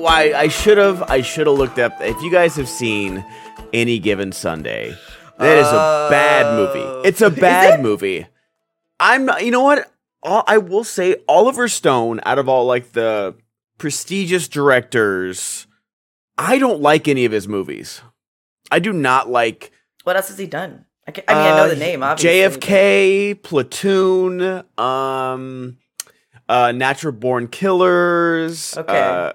know why I should have I should have looked up if you guys have seen any given Sunday. That is a bad movie. It's a bad movie. I'm not you know what? All, I will say Oliver Stone out of all like the prestigious directors, I don't like any of his movies. I do not like What else has he done? I, ca- I mean, I know the uh, name, obviously. JFK, Platoon, um, uh, Natural Born Killers. Okay. uh,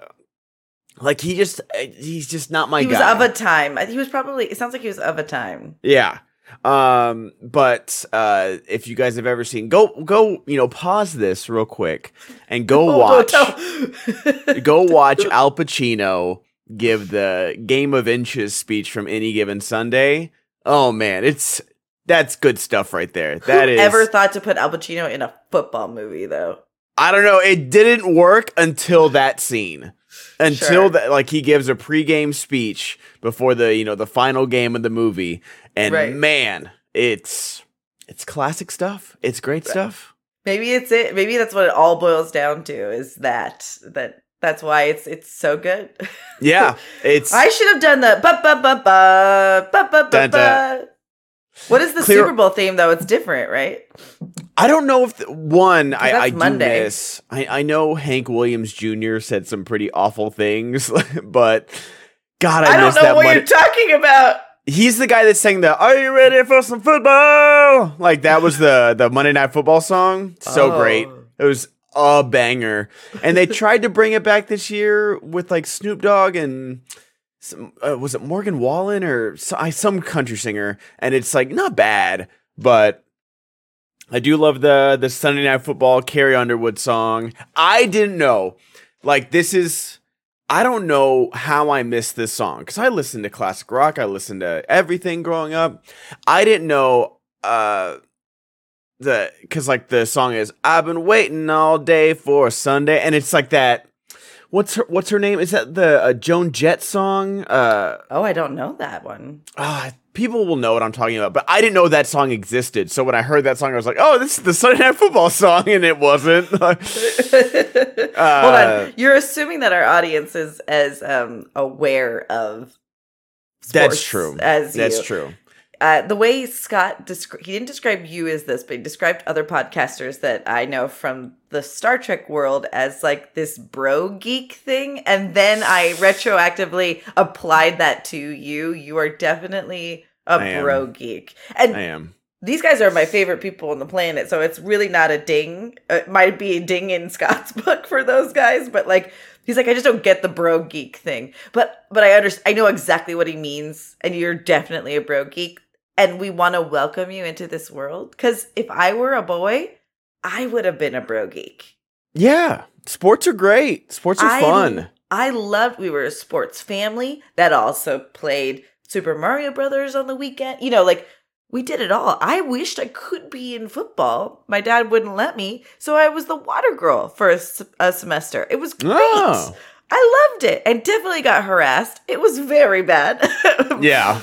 like he just, uh, he's just not my he was guy. of a time. He was probably. It sounds like he was of a time. yeah. Um, but uh, if you guys have ever seen, go go, you know, pause this real quick and go Oh, watch, go watch Al Pacino give the Game of Inches speech from any given Sunday. Oh man, it's that's good stuff right there. That is Ever thought to put Al Pacino in a football movie though? I don't know. It didn't work until that scene. Until Sure. that, like he gives a pregame speech before the you know the final game of the movie, and Right. man, it's it's classic stuff. It's great stuff. Maybe it's it. Maybe that's what it all boils down to. Is that that that's why it's it's so good. Yeah, it's I should have done the ba ba ba ba ba ba ba Dun, dun. ba. What is the Clear- Super Bowl theme though? It's different, right? I don't know if the, one I, I do Monday. miss. I I know Hank Williams Jr. said some pretty awful things, but God, I, I, don't miss know that what Monday. you're talking about. He's the guy that sang the "Are you ready for some football?" Like that was the the Monday Night Football song. So Oh. great. It was a banger. And they tried to bring it back this year with like Snoop Dogg and some, uh, was it Morgan Wallen or so, I- some country singer? And it's like not bad, but I do love the the Sunday Night Football Carrie Underwood song. I didn't know. Like this is I don't know how I missed this song because I listened to classic rock. I listened to everything growing up. I didn't know uh the because like the song is I've been waiting all day for Sunday, and it's like that. What's her What's her name? Is that the uh, Joan Jett song? Uh, Oh, I don't know that one. ah, people will know what I'm talking about, but I didn't know that song existed. So when I heard that song, I was like, "Oh, this is the Sunday Night Football song," and it wasn't. Hold Uh, on. You're assuming that our audience is as um, aware of That's true. as That's you. true. Uh, the way Scott descri- he didn't describe you as this, but he described other podcasters that I know from the Star Trek world as like this bro geek thing, and then I retroactively applied that to you. You are definitely a bro geek, and I am. these guys are my favorite people on the planet, so it's really not a ding. It might be a ding in Scott's book for those guys, but like he's like, I just don't get the bro geek thing. But but I understand. I know exactly what he means, and you're definitely a bro geek, and we want to welcome you into this world. Because if I were a boy, I would have been a bro geek. Yeah, sports are great. Sports are I- fun. I loved. We were a sports family that also played Super Mario Brothers on the weekend. You know, like we did it all. I wished I could be in football. My dad wouldn't let me, so I was the water girl for a semester. It was great. Oh. I loved it, and definitely got harassed. It was very bad. Yeah.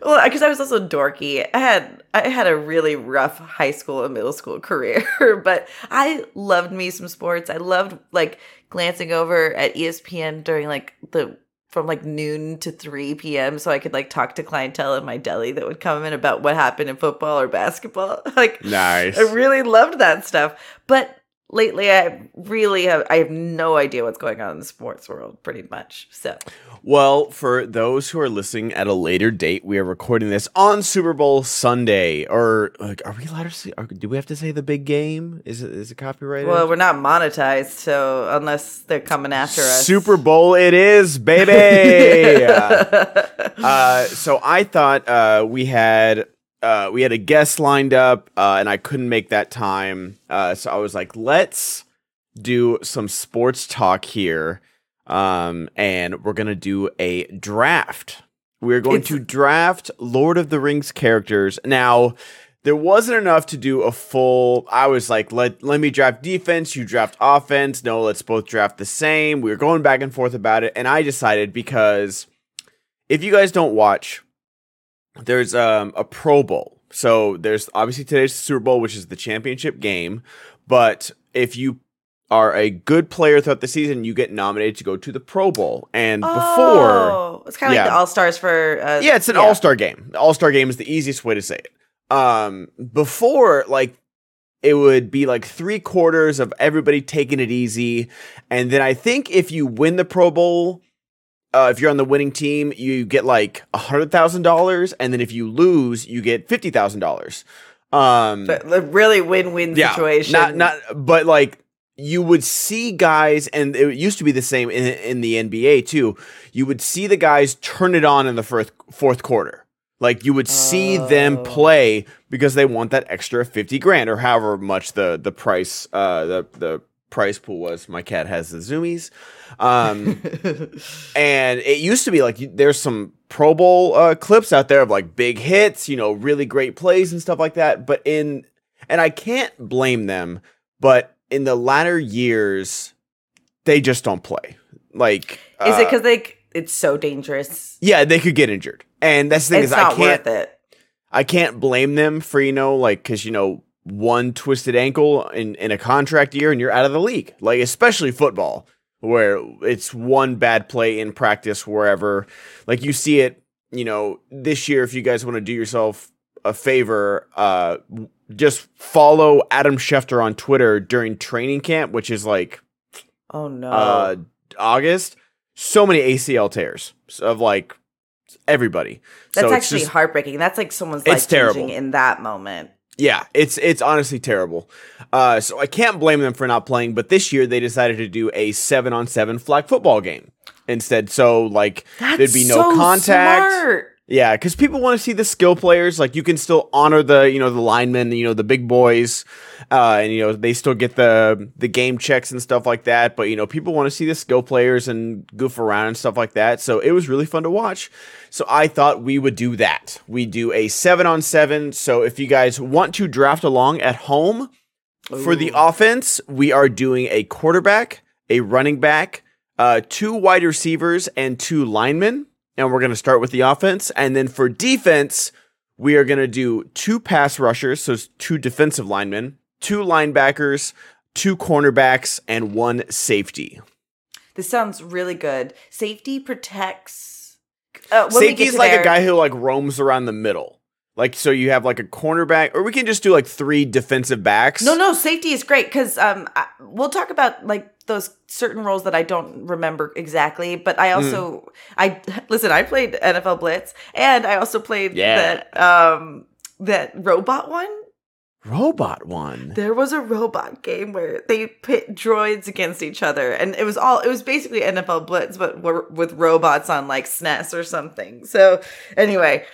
Well, because I was also dorky. I had I had a really rough high school and middle school career, but I loved me some sports. I loved like glancing over at ESPN during like the from like noon to 3 p.m. so I could like talk to clientele in my deli that would come in about what happened in football or basketball. Like Nice. I really loved that stuff. But lately I really have I have no idea what's going on in the sports world pretty much. So Well, for those who are listening at a later date, we are recording this on Super Bowl Sunday. Or like, are we allowed to say? Are, do we have to say the big game? Is it is it copyrighted? Well, we're not monetized, so unless they're coming after us. Super Bowl, it is, baby. uh, so I thought uh, we had uh, we had a guest lined up, uh, and I couldn't make that time. Uh, so I was like, let's do some sports talk here, um, and we're gonna do a draft. We're going It's- to draft Lord of the Rings characters now. There wasn't enough to do a full. I was like, let let me draft defense, you draft offense. No, let's both draft the same. We were going back and forth about it, and I decided because if you guys don't watch, there's um, a Pro Bowl. So there's obviously today's Super Bowl, which is the championship game. But if you are a good player throughout the season, you get nominated to go to the Pro Bowl. And before, Oh, it's kind of yeah. like the All Stars for. Uh, yeah, it's an All Star game. The All Star game is the easiest way to say it. Um, before, like, it would be like three quarters of everybody taking it easy, and then I think if you win the Pro Bowl, uh, if you're on the winning team, you get like a hundred thousand dollars, and then if you lose, you get fifty thousand dollars. Um, But really win-win situation. not not, but like you would see guys, and it used to be the same in in the NBA too. You would see the guys turn it on in the fourth fourth quarter. Like you would see them Oh. play because they want that extra fifty grand or however much the the price uh the the price pool was. My cat has the zoomies. Um, and it used to be like there's some Pro Bowl uh, clips out there of like big hits, you know, really great plays and stuff like that. But in and I can't blame them, but in the latter years, they just don't play. Like, is it uh, because like it's so dangerous? yeah, they could get injured, and that's the thing It's is I can't. I can't blame them for you know like because you know one twisted ankle in in a contract year and you're out of the league. Like especially football where it's one bad play in practice wherever. Like you see it, you know, this year. If you guys want to do yourself a favor, uh, just follow Adam Schefter on Twitter during training camp, which is like Oh no. uh August. So many ACL tears of like everybody. That's so actually just- heartbreaking. That's like someone's life changing in that moment. Yeah, it's it's honestly terrible. Uh, so I can't blame them for not playing. But this year they decided to do a seven on seven flag football game instead. So like That's there'd be no so contact. smart. Yeah, because people want to see the skill players. Like you can still honor the you know the linemen, you know the big boys, uh, and you know they still get the the game checks and stuff like that. But you know people want to see the skill players and goof around and stuff like that. So it was really fun to watch. So I thought we would do that. We do a seven on seven. So if you guys want to draft along at home for the offense, we are doing a quarterback, a running back, uh, two wide receivers, and two linemen. And we're going to start with the offense. And then for defense, we are going to do two pass rushers, so it's two defensive linemen, two linebackers, two cornerbacks, and one safety. This sounds really good. Safety protects. Uh, when we Safety get is like there- a guy who like roams around the middle. Like so you have like a cornerback or we can just do like three defensive backs. No, no, safety is great because um, I, we'll talk about like those certain roles that I don't remember exactly. But I also, I listen. I played NFL Blitz, and I also played Yeah. that um that robot one. Robot one. There was a robot game where they pit droids against each other, and it was all it was basically NFL Blitz, but with robots on like SNES or something. So anyway,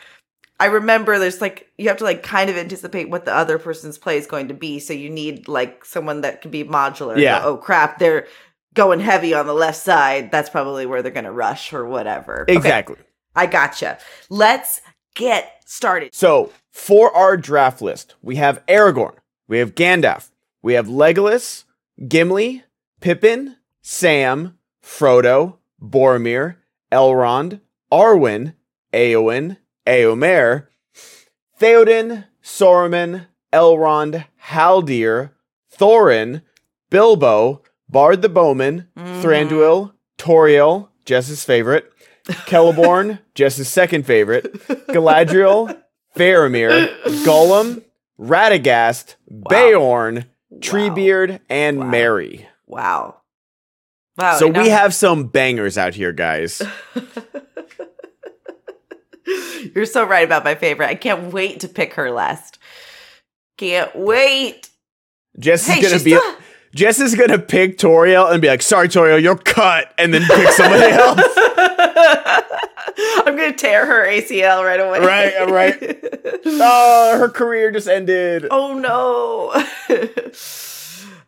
I remember there's like you have to like kind of anticipate what the other person's play is going to be, so you need like someone that can be modular. Yeah. go, oh crap, they're going heavy on the left side. That's probably where they're going to rush or whatever. Okay, Exactly. I gotcha. Let's get started. So for our draft list, we have Aragorn, we have Gandalf, we have Legolas, Gimli, Pippin, Sam, Frodo, Boromir, Elrond, Arwen, Eowyn, Eomer, Theoden, Saruman, Elrond, Haldir, Thorin, Bilbo, Bard the Bowman, Mhm. Thranduil, Tauriel, Jess's favorite, Celeborn, Jess's second favorite, Galadriel, Faramir, Gollum, Radagast, Beorn, Treebeard, and Wow. Merry. Wow. Wow. so we have some bangers out here, guys. You're so right about my favorite. I can't wait to pick her last. Can't wait. Jess Hey, is gonna be still- Jess is gonna pick Tauriel and be like, "Sorry, Tauriel, you're cut," and then pick somebody else. I'm gonna tear her ACL right away. Right, right. Oh, her career just ended. oh no.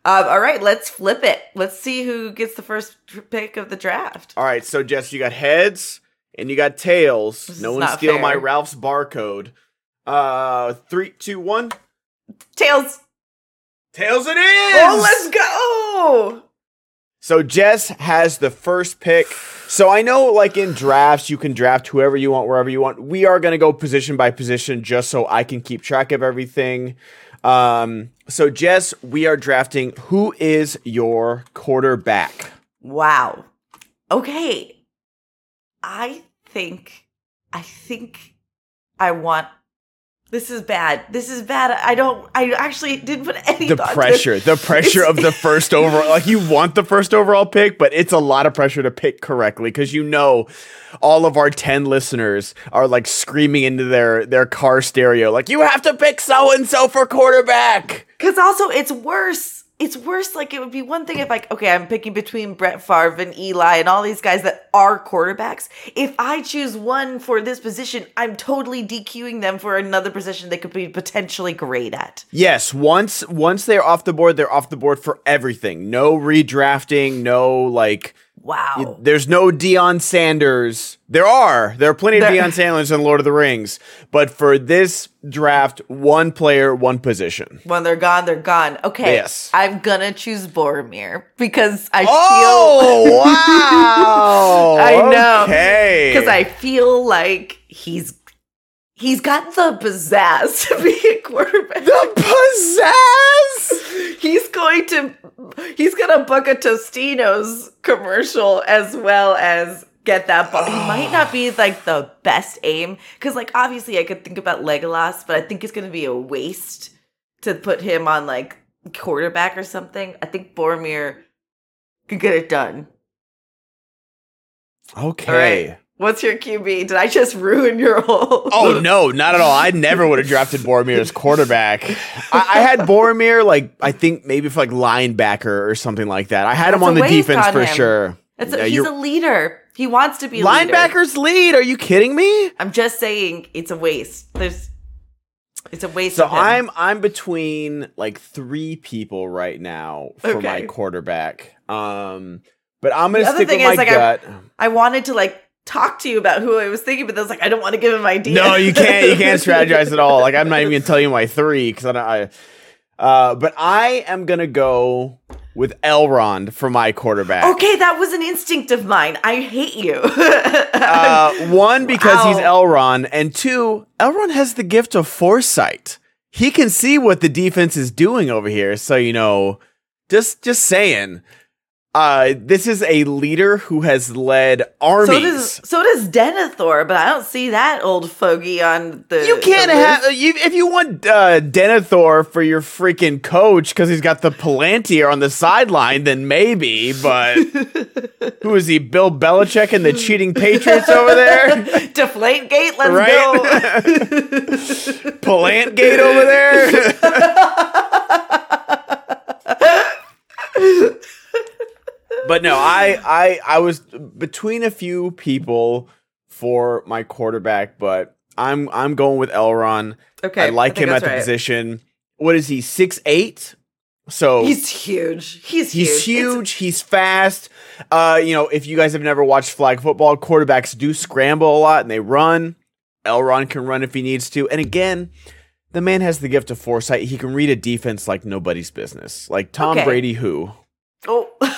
um, all right, let's flip it. Let's see who gets the first pick of the draft. All right, so Jess, you got heads and you got tails. This no one steal my. Ralph's barcode. Uh, three, two, one. Tails. Tails it is. Oh, let's go. So Jess has the first pick. So I know, like in drafts, you can draft whoever you want, wherever you want. We are going to go position by position just so I can keep track of everything. Um, so Jess, we are drafting. Who is your quarterback? Wow. Okay. I think I think I want this is bad. This is bad. I don't I actually didn't put any The pressure, the pressure of the first overall. Like you want the first overall pick, but it's a lot of pressure to pick correctly because you know all of our ten listeners are like screaming into their their car stereo, like you have to pick so and so for quarterback. Cause also it's worse. It's worse. Like it would be one thing if like, okay, I'm picking between Brett Favre and Eli and all these guys that are quarterbacks. If I choose one for this position, I'm totally DQing them for another position they could be potentially great at. Yes, once once they're off the board, they're off the board for everything. No redrafting, no like Wow. there's no Deion Sanders. There are. There are plenty of Deion Sanders in Lord of the Rings. But for this draft, one player, one position. when they're gone, they're gone. Okay. Yes. I'm gonna choose Boromir because I Oh wow. I know. Okay. because I feel like he's he's got the pizzazz to be a quarterback. the pizzazz. he's going to he's gonna book a Tostino's commercial as well as get that ball. He might not be like the best aim because like obviously I could think about Legolas, but I think it's gonna be a waste to put him on like quarterback or something. I think Boromir could get it done. Okay. Right. What's your QB? Did I just ruin your whole? Oh no, not at all. I never would have drafted Boromir as quarterback. I, I had Boromir like I think maybe for like linebacker or something like that. I had him on the defense for him. sure. It's Yeah, a, he's a leader. He wants to be a leader. linebackers lead. Are you kidding me? I'm just saying it's a waste. There's it's a waste So. I'm I'm between like three people right now for my quarterback. Um, but I'm gonna The other stick with thing my is, like, I- gut. I wanted to like talk to you about who I was thinking, but I was like, I don't want to give him ideas. No, you can't. You can't strategize at all. Like I'm not even gonna tell you my three because I don't. I, uh, but I am gonna go with Elrond for my quarterback. Okay, that was an instinct of mine. I hate you. Uh, one because he's Wow. Elrond, and two, Elrond has the gift of foresight. He can see what the defense is doing over here. So you know, just just saying. Uh, this is a leader who has led armies. so does so does Denethor, but I don't see that old fogey on the. You can't the have you, if you want uh, Denethor for your freaking coach because he's got the Palantir on the sideline. Then maybe, but who is he? Bill Belichick and the cheating Patriots over there, Deflate Gate. Let's right? go. Palant Gate over there. But no, I, I I was between a few people for my quarterback, but I'm I'm going with Elrond. Okay, I like think him at the right. position. What is he? Six eight. So He's huge. He's huge. He's It's- huge. He's fast. Uh, you know, if you guys have never watched flag football, quarterbacks do scramble a lot and they run. Elrond can run if he needs to. And again, the man has the gift of foresight. He can read a defense like nobody's business. Like Tom Okay. Brady, who? Oh.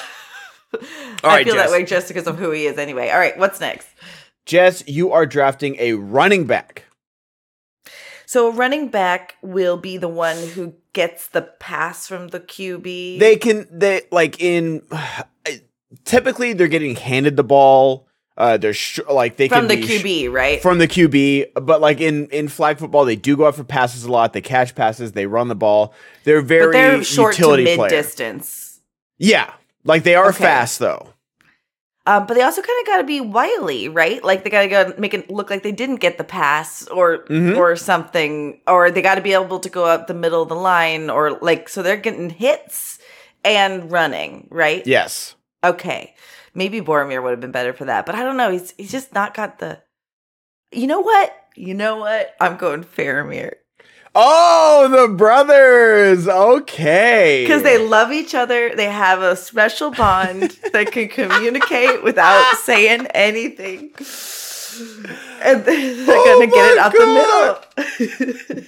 I feel Jess. that way just because of who he is anyway. All right, what's next? Jess, you are drafting a running back. So a running back will be the one who gets the pass from the QB. They can they like in typically they're getting handed the ball. Uh, they're sh- like they can. from the be sh- QB, right? from the QB, but like in in flag football, they do go out for passes a lot. They catch passes, they run the ball. They're very but they're short to mid player. distance. Yeah, like they are Okay. fast though. Um, but they also kind of got to be wily, right? Like they got to go make it look like they didn't get the pass or Mhm. or something, or they got to be able to go up the middle of the line, or like so they're getting hits and running, right? Yes. Okay, maybe Boromir would have been better for that, but I don't know. He's he's just not got the. You know what? You know what? I'm going Faramir Oh, the brothers. Okay. because they love each other. They have a special bond that can communicate without saying anything. And they're Oh gonna get it out the middle.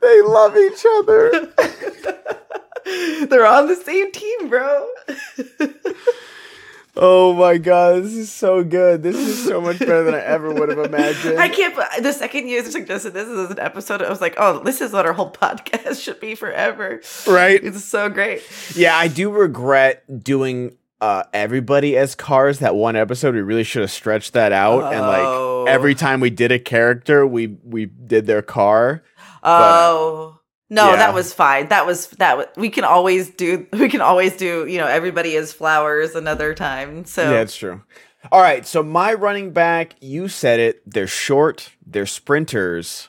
they love each other. They're on the same team, bro. Oh my god, this is so good. This is so much better than I ever would have imagined. I can't. The second you suggested this as an episode, I was like, "Oh, this is what our whole podcast should be forever." right? It's so great. Yeah, I do regret doing uh everybody as cars that one episode. We really should have stretched that out and Oh. like every time we did a character, we we did their car. Oh. No, yeah. that was fine. That was that was we can always do we can always do, you know, everybody is flowers another time. So Yeah, it's true. All right, so my running back, you said it. They're short, they're sprinters.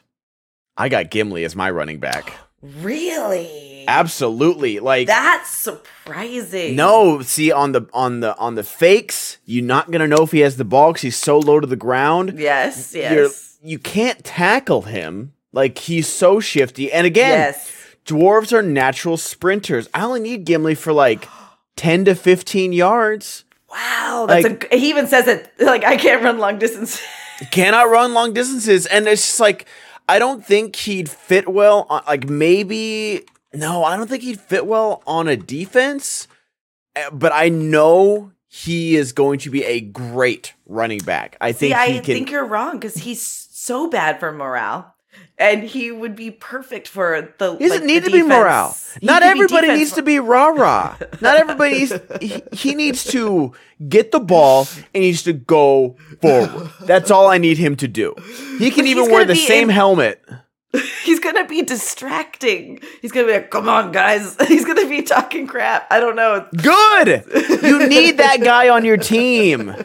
I got Gimli as my running back. really Absolutely. Like that's surprising. No, see on the on the on the fakes, you're not gonna know if he has the ball because he's so low to the ground. Yes, You're- yes. you can't tackle him. Like he's so shifty. And again, Yes. dwarves are natural sprinters. I only need Gimli for like ten to fifteen yards. Wow, that's Like- a, he even says it like I can't run long distance. Cannot run long distances, and it's just like I don't think he'd fit well. On, like maybe no, I don't think he'd fit well on a defense. Uh, But I know he is going to be a great running back. I think See, I can. think you're wrong because he's so bad for morale, and he would be perfect for the. He doesn't like, need to be morale. He Not everybody needs for- to be rah rah. Not everybody needs. He, he needs to get the ball and he needs to go forward. That's all I need him to do. He can But even wear the same in- helmet. He's gonna be distracting. He's gonna be like, "Come on, guys." He's gonna be talking crap. I don't know. Good. You need that guy on your team.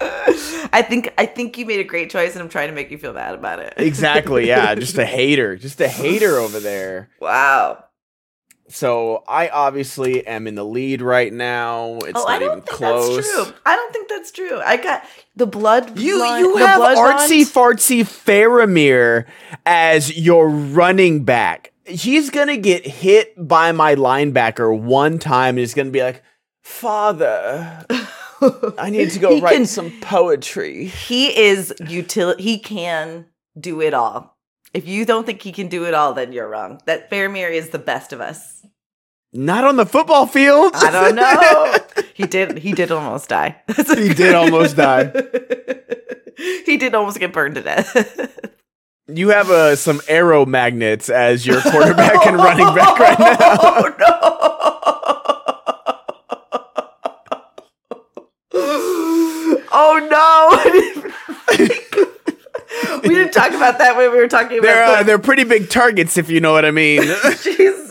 I think I think you made a great choice, and I'm trying to make you feel bad about it. Exactly. Yeah. Just a hater. Just a hater over there. Wow. So I obviously am in the lead right now. It's oh, not I don't even think close. that's true. I don't think that's true. I got the blood. You line- you the have blood artsy fartsy Faramir as your running back. He's gonna get hit by my linebacker one time and he's gonna be like, Father, I need to go write can- some poetry. He is util. He can do it all. If you don't think he can do it all, then you're wrong. That Faramir is the best of us. Not on the football field. I don't know. he did. He did almost die. That's He did almost die. he did almost get burned to death. you have uh, some arrow magnets as your quarterback and running back right now. Oh no! Oh no! we didn't talk about that when we were talking They're about uh, they're pretty big targets if you know what I mean. Jeez.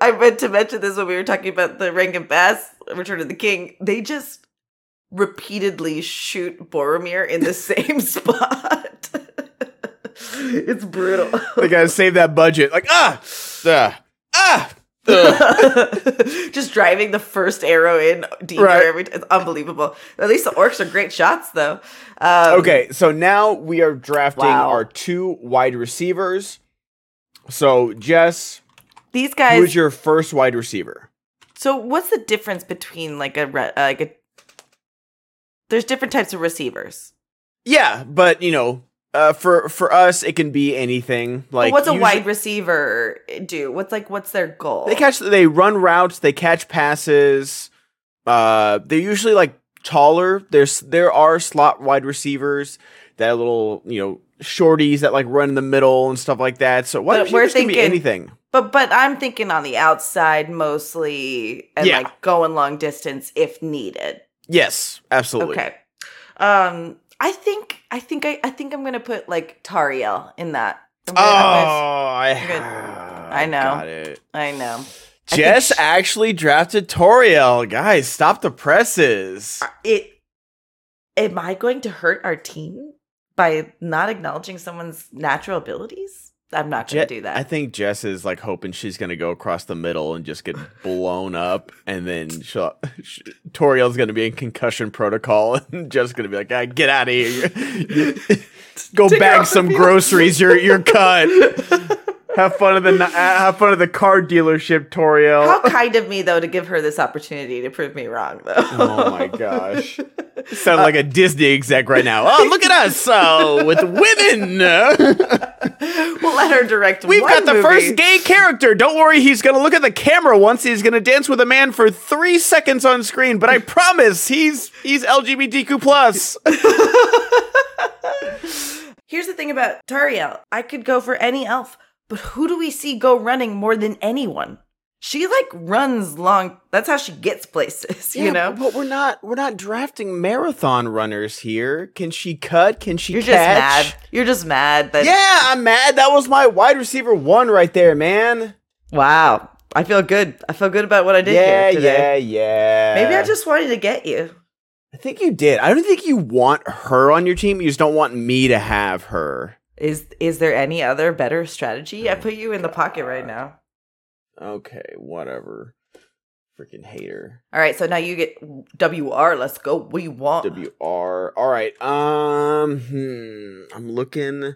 I meant to mention this when we were talking about the Rankin Bass Return of the King. They just repeatedly shoot Boromir in the same spot. it's brutal. they gotta save that budget. Like ah, ah, ah. just driving the first arrow in deeper Right. every time. It's unbelievable. At least the orcs are great shots, though. Um, Okay, so now we are drafting Wow. our two wide receivers. So Jess, These guys. who's your first wide receiver? So what's the difference between like a re- uh, like a There's different types of receivers. Yeah, but you know, uh, for for us, it can be anything. But Like what's a usu- wide receiver do? What's like what's their goal? They catch. They run routes. They catch passes. Uh, they're usually like taller. There's there are slot wide receivers that are little you know shorties that like run in the middle and stuff like that. So But we're can be thinking- anything. But but I'm thinking on the outside mostly and Yeah. like going long distance if needed. Yes, absolutely. Okay. Um I think I think I, I think I'm gonna put like Tauriel in that. I'm Oh, gonna- I'm gonna- I know. Got it. gonna- I know. I think Jess sh- actually drafted Tauriel. Guys, stop the presses. Uh, it am I going to hurt our team by not acknowledging someone's natural abilities? I'm not gonna Je- do that. I think Jess is like hoping she's gonna go across the middle and just get blown up, and then she'll, sh Tauriel's gonna be in concussion protocol, and Jess is gonna be like, ah, "Get out of here, go Take bag some groceries. You're you're cut. Have fun at the uh, have fun at the car dealership, Tauriel." How kind of me though to give her this opportunity to prove me wrong though. Oh my gosh. Sound like a Disney exec right now. Oh, look at us uh, with women. we'll let her direct. We've got the movie. first gay character. Don't worry, he's gonna look at the camera once. He's gonna dance with a man for three seconds on screen. But I promise, he's he's LGBTQ plus. Here's the thing about Tauriel. I could go for any elf, but who do we see go running more than anyone? She like runs long. That's how she gets places, you know? but we're not we're not drafting marathon runners here. Can she cut? Can she You're catch? just mad. You're just mad that Yeah, I'm mad. That was my wide receiver one right there, man. Wow. I feel good. I feel good about what I did Yeah, yeah, yeah. Maybe I just wanted to get you. I think you did. I don't think you want her on your team. You just don't want me to have her. Is is there any other better strategy? I put you in the pocket right now. Okay, whatever. Freaking hater. All right, so now you get WR. Let's go. What do you want? WR. All right. Um, hmm, I'm looking.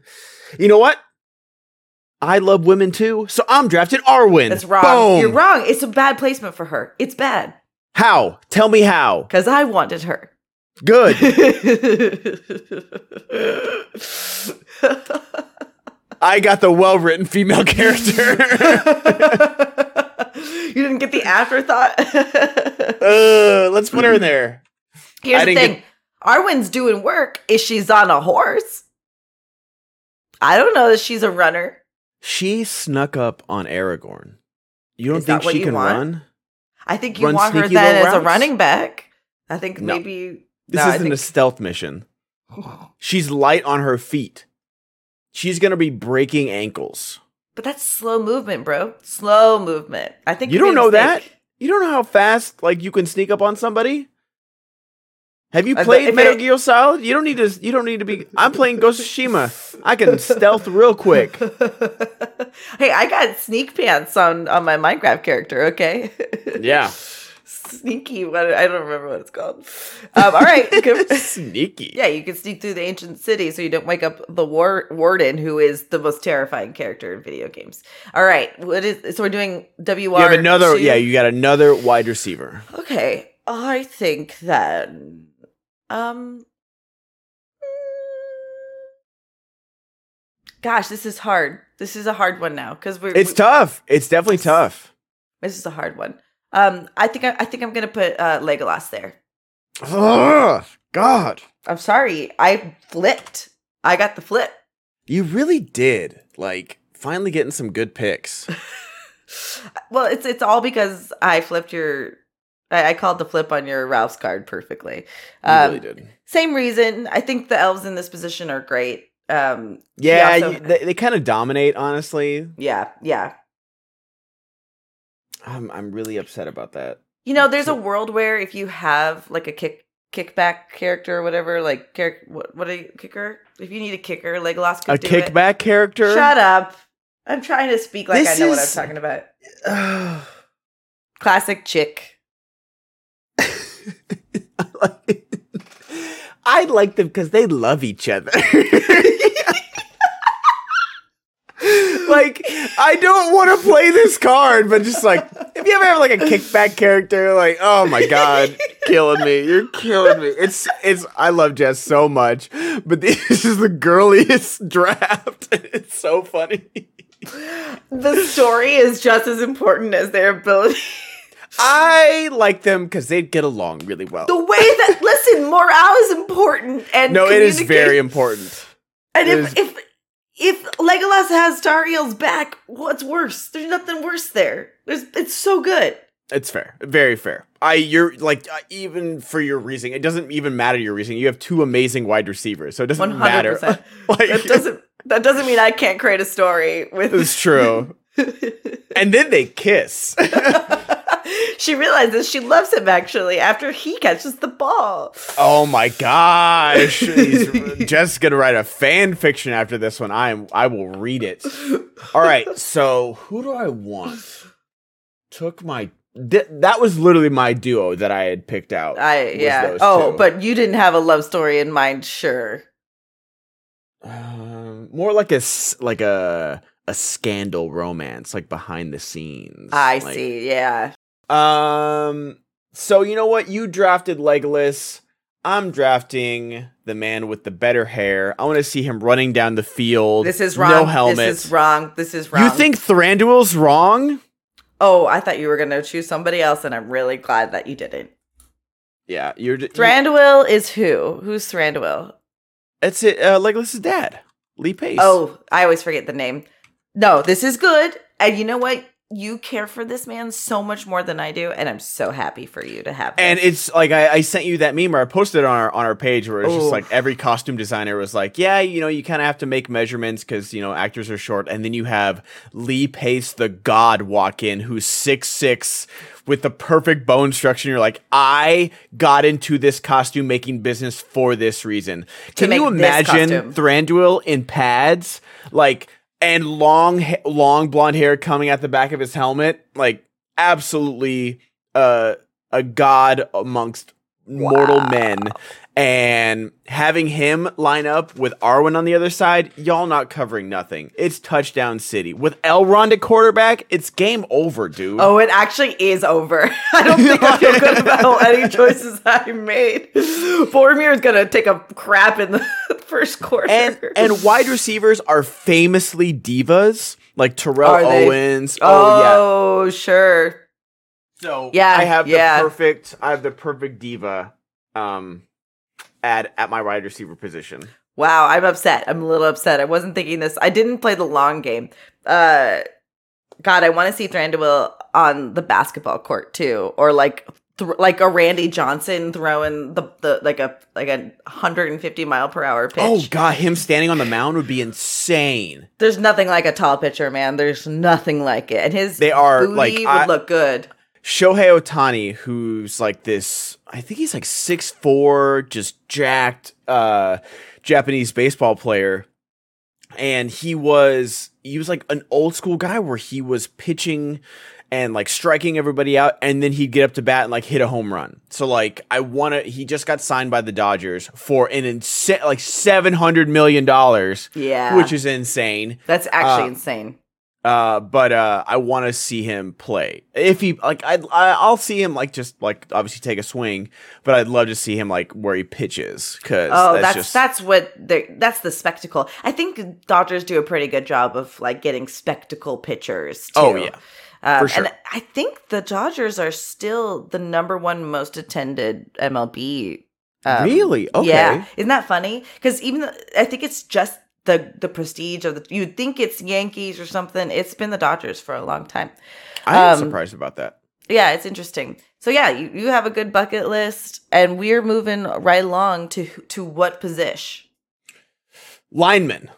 You know what? I love women too, so I'm drafting Arwen. That's wrong. Boom. You're wrong. It's a bad placement for her. It's bad How? Tell me how. because I wanted her. Good. I got the well written female character. you didn't get the afterthought. uh, let's put her in there. Here's the thing: Arwen's doing work. Is she's on a horse? I don't know that she's a runner. She snuck up on Aragorn. You don't Is think she can want? run? I think you Run want her then as a running back. I think No. maybe This no, isn't think- a stealth mission. She's light on her feet. She's gonna be breaking ankles. But that's slow movement, bro. Slow movement. I think You don't know that? You don't know how fast like you can sneak up on somebody? Have you Uh, played if Metal Gear Solid? You don't need to you don't need to be I'm playing Ghost of Tsushima. I can stealth real quick. hey, I got sneak pants on on my Minecraft character. Okay, Yeah. sneaky. What I don't remember what it's called. Um, all right, Sneaky. yeah, you can sneak through the ancient city so you don't wake up the war- warden, who is the most terrifying character in video games. All right, what is so we're doing WR. You have another two? yeah, you got another wide receiver. Okay, I think that um Gosh, this is hard. This is a hard one now because we're It's we- tough. It's definitely tough. This is a hard one. Um, I think I, I think I'm gonna put uh, Legolas there. Ugh, God. I'm sorry, I flipped. I got the flip. You really did. Like, finally getting some good picks. Well, it's it's all because I flipped your. I, I called the flip on your Ralph's card perfectly. You Um, really did. Same reason. I think the elves in this position are great. Um, Yeah, also- you, they, they kind of dominate, honestly. yeah, yeah. I'm, I'm really upset about that. You know, there's a world where if you have like a kick kickback character or whatever, like character, what what a kicker? If you need a kicker, Legolas could A do it. kickback character? Shut up! I'm trying to speak like This I know what I'm talking about. Classic chick. I like them because they love each other. like, I don't want to play this card, but just like, if you ever have like a kickback character, like, oh my god, killing me, you're killing me. It's, it's, I love Jess so much, but this is the girliest draft. It's so funny. The story is just as important as their ability. I like them because they get along really well. the way that listen, morale is important, and No, it is very important. And it if is- if if Legolas has Tauriel's back, what's worse? There's nothing worse there. There's it's so good. It's fair, very fair. I you're like uh, even for your reasoning, it doesn't even matter your reasoning. You have two amazing wide receivers, so it doesn't One hundred matter. Like That doesn't that doesn't mean I can't create a story with. it's true. and then they kiss. she realizes she loves him actually after he catches the ball. oh my gosh! He's just gonna write a fan fiction after this one. I am. I will read it. All right. So who do I want? Took my. Th- that was literally my duo that I had picked out. I yeah. Oh, two. but you didn't have a love story in mind, sure. Um, more like a like a a scandal romance, like behind the scenes. I Like- see. Yeah. Um. So you know what? You drafted Legolas. I'm drafting the man with the better hair. I want to see him running down the field. This is wrong. No helmet. This is wrong. This is wrong. You think Thranduil's wrong? Oh, I thought you were gonna choose somebody else, and I'm really glad that you didn't. Yeah, you're. you- Thranduil is who? Who's Thranduil? It's it. Uh, Legolas's dad, Lee Pace. Oh, I always forget the name. No, this is good. And you know what? You care for this man so much more than I do, and I'm so happy for you to have. This. And it's like I, I sent you that meme or I posted it on our on our page where it's just like every costume designer was like, yeah, you know, you kind of have to make measurements because you know actors are short, and then you have Lee Pace, the God, walk in who's six six with the perfect bone structure. And you're like, I got into this costume making business for this reason. Can you imagine. Thranduil in pads, like and long long blonde hair coming at the back of his helmet, like absolutely uh, a god amongst mortal men. And having him line up with Arwen on the other side, y'all not covering nothing. It's touchdown city. With Elrond at quarterback, it's game over, dude. Oh, it actually is over. I don't think I feel good about any choices I made. Boromir is gonna take a crap in the first quarter. and and wide receivers are famously divas, like Terrell Are they? Owens. Oh, yeah. oh, sure. So Yeah, I have yeah. the perfect I have the perfect diva um at at my wide receiver position. Wow, I'm upset. I'm a little upset. I wasn't thinking this. I didn't play the long game. Uh, God, I want to see Thranduil on the basketball court too, or like th- like a Randy Johnson throwing the the like a like a 150 mile per hour pitch. Oh god, him standing on the mound would be insane. There's nothing like a tall pitcher, man. There's nothing like it, and his They are, like, would I- look good. Shohei Ohtani, who's like this, I think he's like six four, just jacked uh Japanese baseball player. And he was he was like an old school guy where he was pitching and like striking everybody out and then he'd get up to bat and like hit a home run. So like I want to he just got signed by the Dodgers for an insane like 700 million dollars, Yeah, which is insane. that's actually uh, insane. Uh, but uh, I want to see him play. If he like, I I'll see him like just like obviously take a swing, but I'd love to see him like where he pitches because Oh, that's, that's just that's what that's the spectacle. I think Dodgers do a pretty good job of like getting spectacle pitchers. Too. Oh, yeah. Um, For sure. And I think the Dodgers are still the number one most attended MLB. um, really okay. Yeah, isn't that funny? Because even the, I think it's just the the prestige of the. You'd think it's Yankees or something. It's been the Dodgers for a long time. I'm um, surprised about that. Yeah, it's interesting. So yeah, you, you have a good bucket list, and we're moving right along to to what position? Linemen.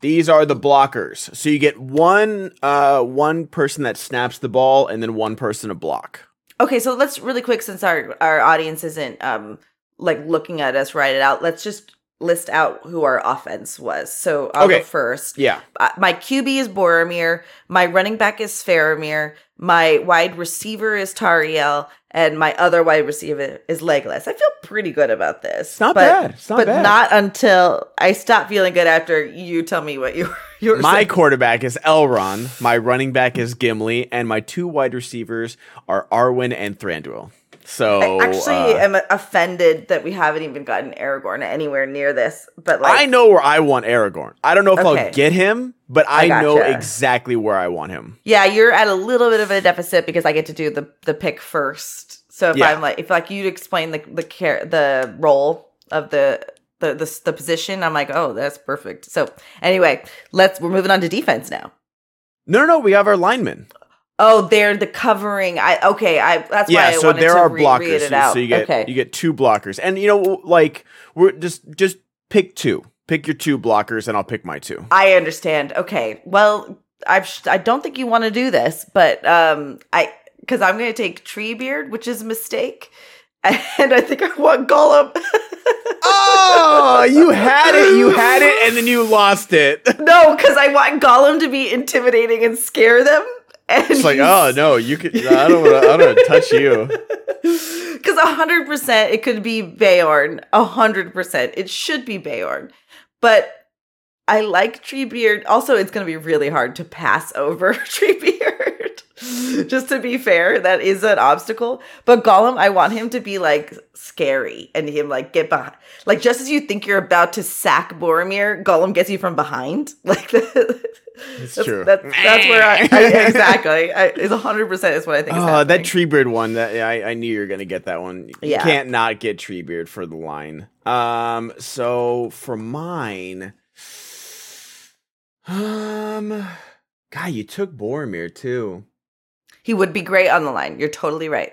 These are the blockers. So you get one uh one person that snaps the ball and then one person to block. Okay, so let's really quick since our our audience isn't um like looking at us write it out. Let's just list out who our offense was. So I'll Okay. go first. Yeah. Uh, my QB is Boromir. My running back is Faramir. My wide receiver is Tauriel, and my other wide receiver is Legolas. I feel pretty good about this. It's not but, bad. It's not but bad. not until I stop feeling good after you tell me what you you were My saying. quarterback is Elrond, my running back is Gimli, and my two wide receivers are Arwen and Thranduil. So I actually uh, am offended that we haven't even gotten Aragorn anywhere near this. But like, I know where I want Aragorn. I don't know if Okay. I'll get him, but I, I know exactly where I want him. yeah, you're at a little bit of a deficit because I get to do the the pick first. So if Yeah. I'm like, if like you'd explain the the care the role of the the, the the position, I'm like, oh, that's perfect. So anyway, let's we're moving on to defense now. No, no, no. We have our linemen. Oh, they're the covering. I okay. I that's why I so wanted there to are re- blockers. So, out. so you get okay. you get two blockers, and you know, like we're just just pick two. Pick your two blockers, and I'll pick my two. I understand. Okay. Well, I I don't think you want to do this, but um, I because I'm going to take Treebeard, which is a mistake, and I think I want Gollum. oh, you had it, you had it, and then you lost it. no, because I want Gollum to be intimidating and scare them. And It's like, oh no, you could. I don't. Wanna, I don't want to touch you. Because a hundred percent, it could be Beorn. A hundred percent, it should be Beorn. But I like Treebeard. Also, it's going to be really hard to pass over Treebeard. just to be fair, that is an obstacle. But Gollum, I want him to be like scary and him like get behind. Like just as you think you're about to sack Boromir, Gollum gets you from behind. Like It's that's, true. That's, that's where I, I exactly. I, it's hundred percent is what I think. Oh, that Treebeard one. That yeah, I, I knew you were gonna get that one. You Yeah. can't not get Treebeard for the line. Um, so for mine, um, God, you took Boromir too. He would be great on the line. You're totally right.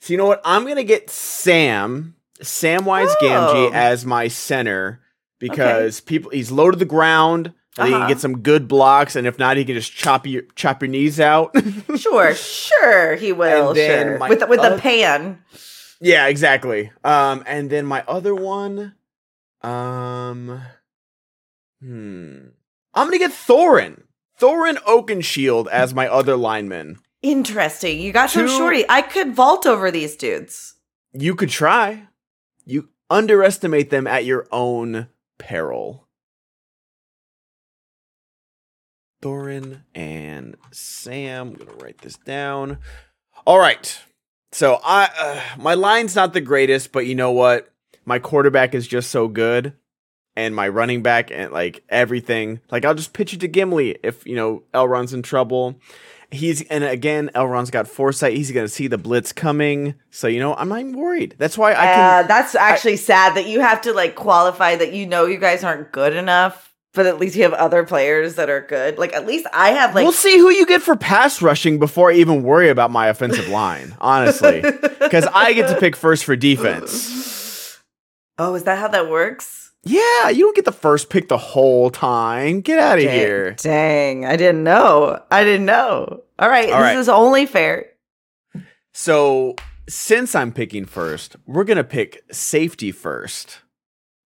So you know what? I'm gonna get Sam, Samwise Oh. Gamgee as my center because people he's low to the ground. and He Uh-huh. can get some good blocks, and if not, he can just chop your chop your knees out. Sure, sure, he will. Sure, with with the oth- pan. yeah, exactly. Um, and then my other one, um, hmm, I'm gonna get Thorin, Thorin Oakenshield as my other lineman. Interesting. You got some shorty. I could vault over these dudes. You could try. You underestimate them at your own peril. Thorin and Sam. I'm gonna write this down. All right. So I, uh, my line's not the greatest, but you know what? My quarterback is just so good, and my running back and like everything. Like I'll just pitch it to Gimli if you know Elrond's in trouble. He's and again, Elrond's got foresight. He's gonna see the blitz coming. So you know, I'm not even worried. That's why I can. Uh, that's actually sad that you have to like qualify that you know you guys aren't good enough, but at least you have other players that are good. Like at least I have like we'll see who you get for pass rushing before I even worry about my offensive line. Honestly, because I get to pick first for defense. Oh, is that how that works? Yeah, you don't get the first pick the whole time. Get out of Dang, here. Dang, I didn't know. I didn't know. All right, All this right. is only fair. So since I'm picking first, we're gonna pick safety first.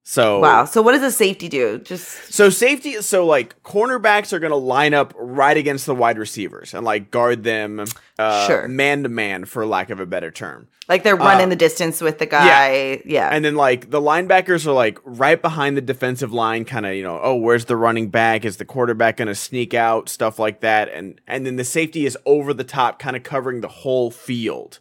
So Wow. So what does a safety do? Just So safety, so like cornerbacks are gonna line up right against the wide receivers and like guard them, uh, Sure. man to man, for lack of a better term. like they're running Uh, the distance with the guy. Yeah. And then like the linebackers are like right behind the defensive line, kind of you know, oh, where's the running back? Is the quarterback gonna sneak out? Stuff like that, and and then the safety is over the top, kind of covering the whole field,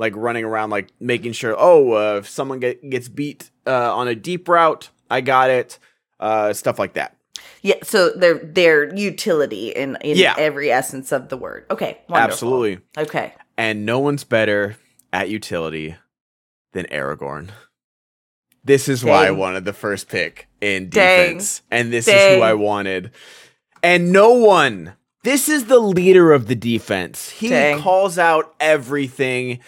like running around, like making sure, oh, uh, if someone get, gets beat uh, on a deep route, I got it, uh, stuff like that. Yeah, so their their utility in in Yeah. every essence of the word. Okay, wonderful. Absolutely. Okay, and no one's better at utility than Aragorn. This is why I wanted the first pick in Dang. defense, and this is who I wanted. And no one. This is the leader of the defense. He Dang. calls out everything.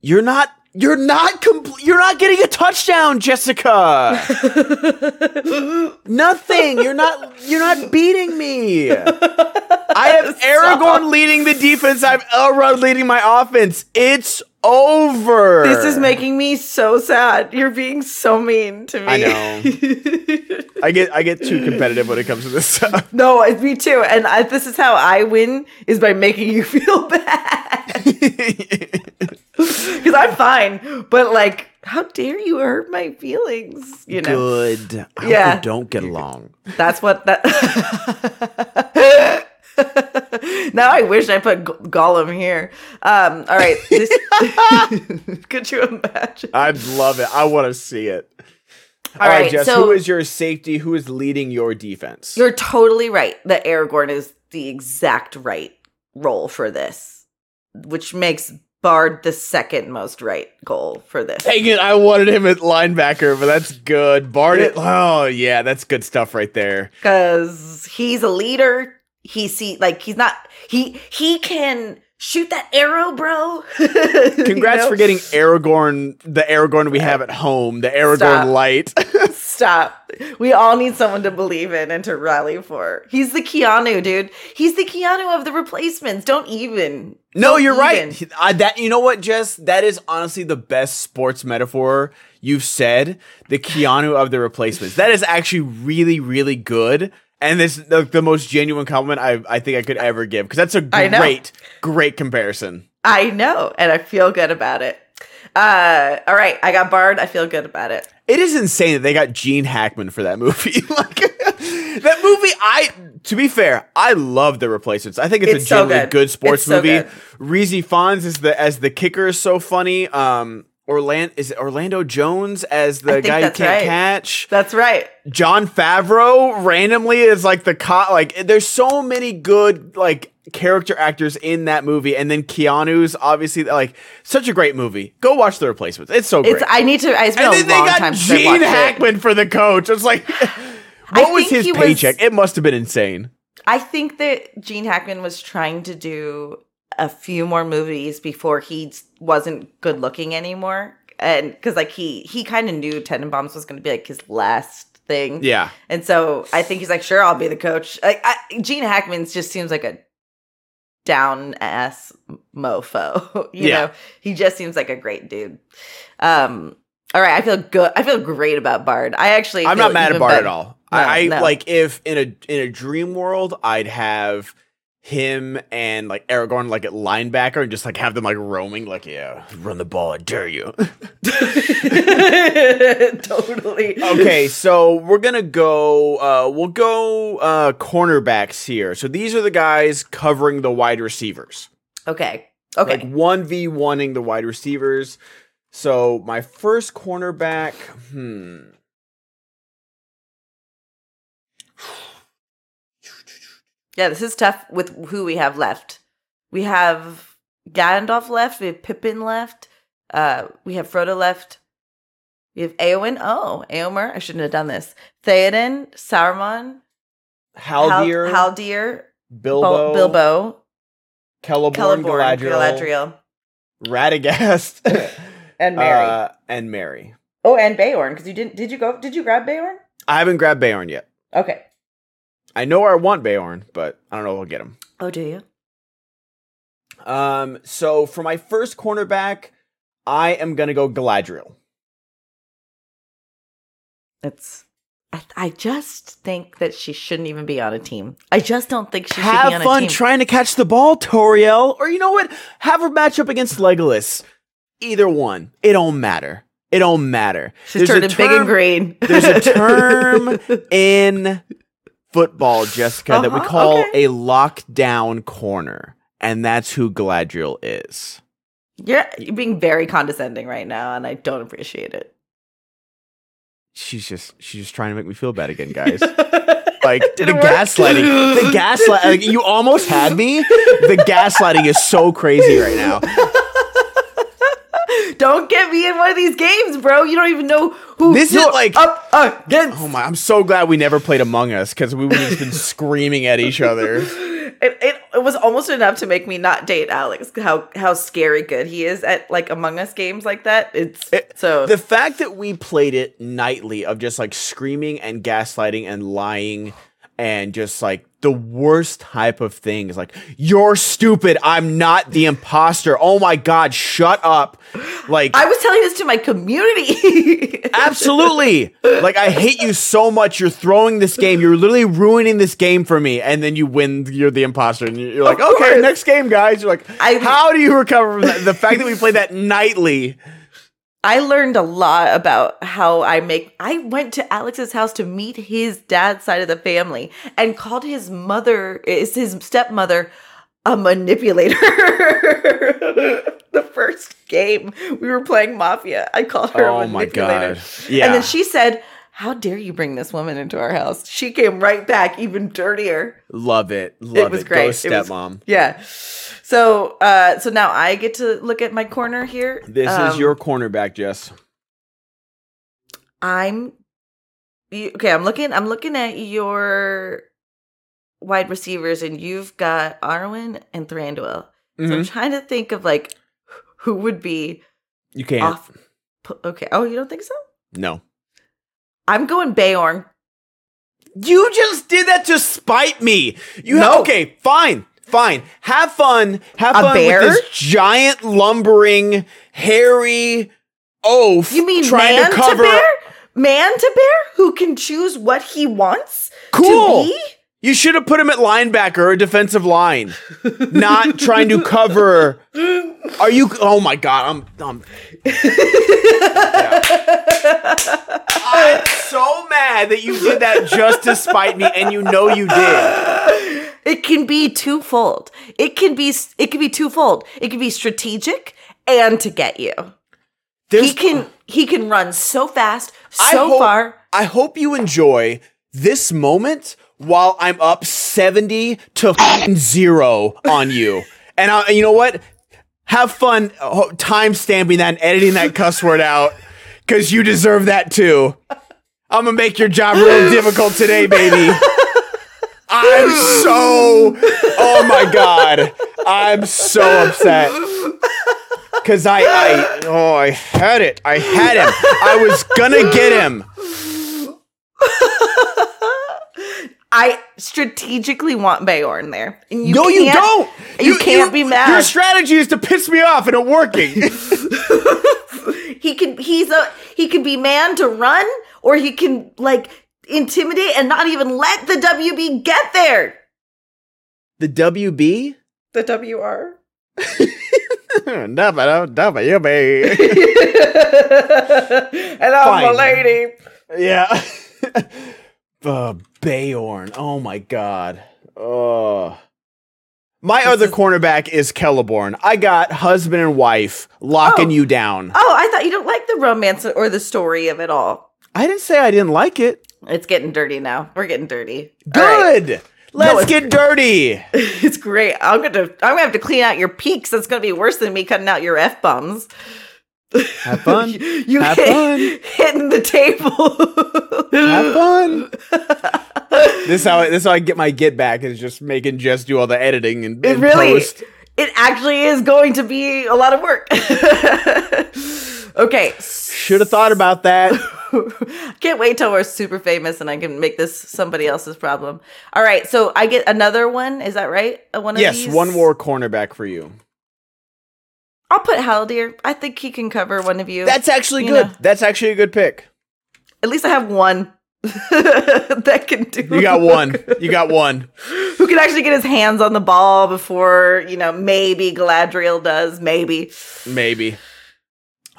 You're not. You're not. Compl- you're not getting a touchdown, Jessica. Nothing. You're not. You're not beating me. I have Aragorn leading the defense. I have Elrond leading my offense. It's over. This is making me so sad. You're being so mean to me. I know. I get I get too competitive when it comes to this stuff. no, it's me too. And I, this is how I win is by making you feel bad. Because I'm fine, but like, how dare you hurt my feelings? You know, Good. I Yeah. we don't get along. that's what that. now I wish I put Go- Gollum here. Um, all right, this... could you imagine? I'd love it. I want to see it. All All right, right, Jess. so- who is your safety? Who is leading your defense? You're totally right that Aragorn is the exact right role for this, which makes Bard the second most right goal for this. Dang it! I wanted him at linebacker, but that's good. Bard. it, Oh yeah, that's good stuff right there. Because he's a leader. He see like he's not he he can shoot that arrow, bro. Congrats You know? for getting Aragorn, the Aragorn we have at home, the Aragorn Stop. light. Stop. We all need someone to believe in and to rally for. He's the Keanu, dude. He's the Keanu of the replacements. Don't even. no, Don't you're even. right. I, that you know what, Jess? That is honestly the best sports metaphor you've said. The Keanu of the replacements. That is actually really, really good. And this the, the most genuine compliment I, I think I could ever give because that's a great, great comparison. I know, and I feel good about it. Uh, all right, I got Bard. I feel good about it. It is insane that they got Gene Hackman for that movie. like, that movie, I to be fair, I love the replacements. I think it's, It's a so genuinely good. good, sports so movie. good. Rhys Ifans is the as the kicker is so funny. Um Orlando is it Orlando Jones as the guy you can't right. catch. That's right. Jon Favreau randomly is like the cop. Like, there's so many good like character actors in that movie, and then Keanu's obviously like such a great movie. Go watch the replacements; it's so great. It's. I need to. Been and a then they long got time I Gene watched it. Hackman for the coach. It's like, I what was his he was- paycheck? It must have been insane. I think that Gene Hackman was trying to do a few more movies before he wasn't good looking anymore, and because like he he kind of knew Tenenbaums was going to be like his last thing, Yeah, and so I think he's like, sure, I'll be the coach. Like I, Gene Hackman just seems like a down ass mofo. you Yeah. know, he just seems like a great dude. Um. All right, I feel good. I feel great about Bard. I actually, I'm not mad at Bard better- at all. No, I, I no. like if in a in a dream world, I'd have him and like Aragorn like at linebacker and just like have them like roaming like yeah run the ball I dare you totally. okay, so we're gonna go. Uh, we'll go uh, cornerbacks here. So these are the guys covering the wide receivers, Okay. Okay. like one v oneing the wide receivers. So my first cornerback, hmm. Yeah, this is tough with who we have left. We have Gandalf left. We have Pippin left. Uh, we have Frodo left. We have Eowyn. Oh, Eomer. I shouldn't have done this. Theoden, Saruman, Hal- Haldir, Haldir, Bilbo, Bilbo, Bilbo Celeborn, Celeborn, Galadriel, Galadriel, Radagast, and Merry. uh, and Merry. oh, and Beorn. Because you didn't. Did you go? Did you grab Beorn? I haven't grabbed Beorn yet. Okay. I know I want Beorn, but I don't know if I'll get him. Oh, do you? Um, so for my first cornerback, I am gonna go Galadriel. It's. I, I just think that she shouldn't even be on a team. I just don't think she should be Have on a fun team. trying to catch the ball, Tauriel. Or you know what? Have her match up against Legolas. Either one. It don't matter. It don't matter. She's There's a turning big and green. There's a term in football, Jessica, that we Uh-huh, call okay. a lockdown corner. And that's who Galadriel is. You're, you're being very condescending right now, and I don't appreciate it. She's just she's just trying to make me feel bad again, guys. Like the work. gaslighting, the gaslight. Like, you almost had me. The gaslighting is so crazy right now. don't get me in one of these games, bro. You don't even know who This is like- up against. Oh my! I'm so glad we never played Among Us because we would have been screaming at each other. It, it, it was almost enough to make me not date Alex. How how scary good he is at like Among Us games like that. It's It- so The fact that we played it nightly of just like screaming and gaslighting and lying and just like the worst type of things like you're stupid i'm not the imposter oh my god shut up like I was telling this to my community. Absolutely. like I hate you so much. You're throwing this game. You're literally ruining this game for me. And then you win. You're the imposter. And you're like, okay, next game, guys. You're like, I- how do you recover from that? The fact that we play that nightly. I learned a lot about how I make. I went to Alex's house to meet his dad's side of the family and called his mother, is his stepmother, a manipulator. the first game we were playing Mafia, I called her Oh a my manipulator. God. Yeah. And then she said, How dare you bring this woman into our house? She came right back, even dirtier. Love it. Love it. was Go great. It was- stepmom. Yeah. So, uh, so now I get to look at my corner here. This is Um, your cornerback, Jess. I'm okay. I'm looking. I'm looking at your wide receivers, and you've got Arwen and Thranduil. So I'm Mhm. trying to think of like who would be You can't. off. Okay. Oh, you don't think so? No. I'm going Beorn. You just did that to spite me. You No. have, okay, fine, fine. Have fun. Have A fun bear? with this giant lumbering, hairy oaf. You mean trying man to to, cover? bear? Man to bear who can choose what he wants Cool. to be? You should have put him at linebacker or defensive line, not trying to cover. Are you? Oh my god! I'm. I'm Yeah. I'm so mad that you did that just to spite me, and you know you did. It can be twofold. It can be it can be twofold. It can be strategic and to get you. There's, he can he can run so fast, I so hope- far. I hope you enjoy this moment while I'm up 70 to zero on you. And I, you know what? Have fun time stamping that and editing that cuss word out because you deserve that too. I'm gonna make your job real difficult today, baby. I'm so, oh my god, I'm so upset. Cause I, I, oh, I had it. I had him. I was gonna get him. I strategically want Beorn there. And you no, you don't. You, can't be mad. Your strategy is to piss me off and it working. he can he's a he can be man to run or he can like intimidate and not even let the WB get there. the WB? The WR. WB. and I'm a Fine. lady. Yeah. uh, Beorn. Oh my god. Oh. My other is- cornerback is Celeborn. I got husband and wife locking Oh. you down. Oh, I thought you don't like the romance or the story of it all. I didn't say I didn't like it. It's getting dirty now. We're getting dirty. All right. Good. Let's it's- get dirty. It's great. I'm gonna I'm gonna have to clean out your peaks. That's gonna be worse than me cutting out your f bombs. Have fun. you Have hit- fun. hitting the table. Have fun. this is how I, this is how I get my get back is just making Jess do all the editing and, It and really, post. it actually is going to be a lot of work. Okay, Should have thought about that. can't wait till we're super famous and I can make this somebody else's problem. All right, so I get another one. Is that right? Uh, One of yes, these? one more cornerback for you. I'll put Haldir. I think he can cover one of you. That's actually You good. know. That's actually a good pick. At least I have one that can do. You got one. You got one. Who can actually get his hands on the ball before you know? Maybe Galadriel does. Maybe. Maybe.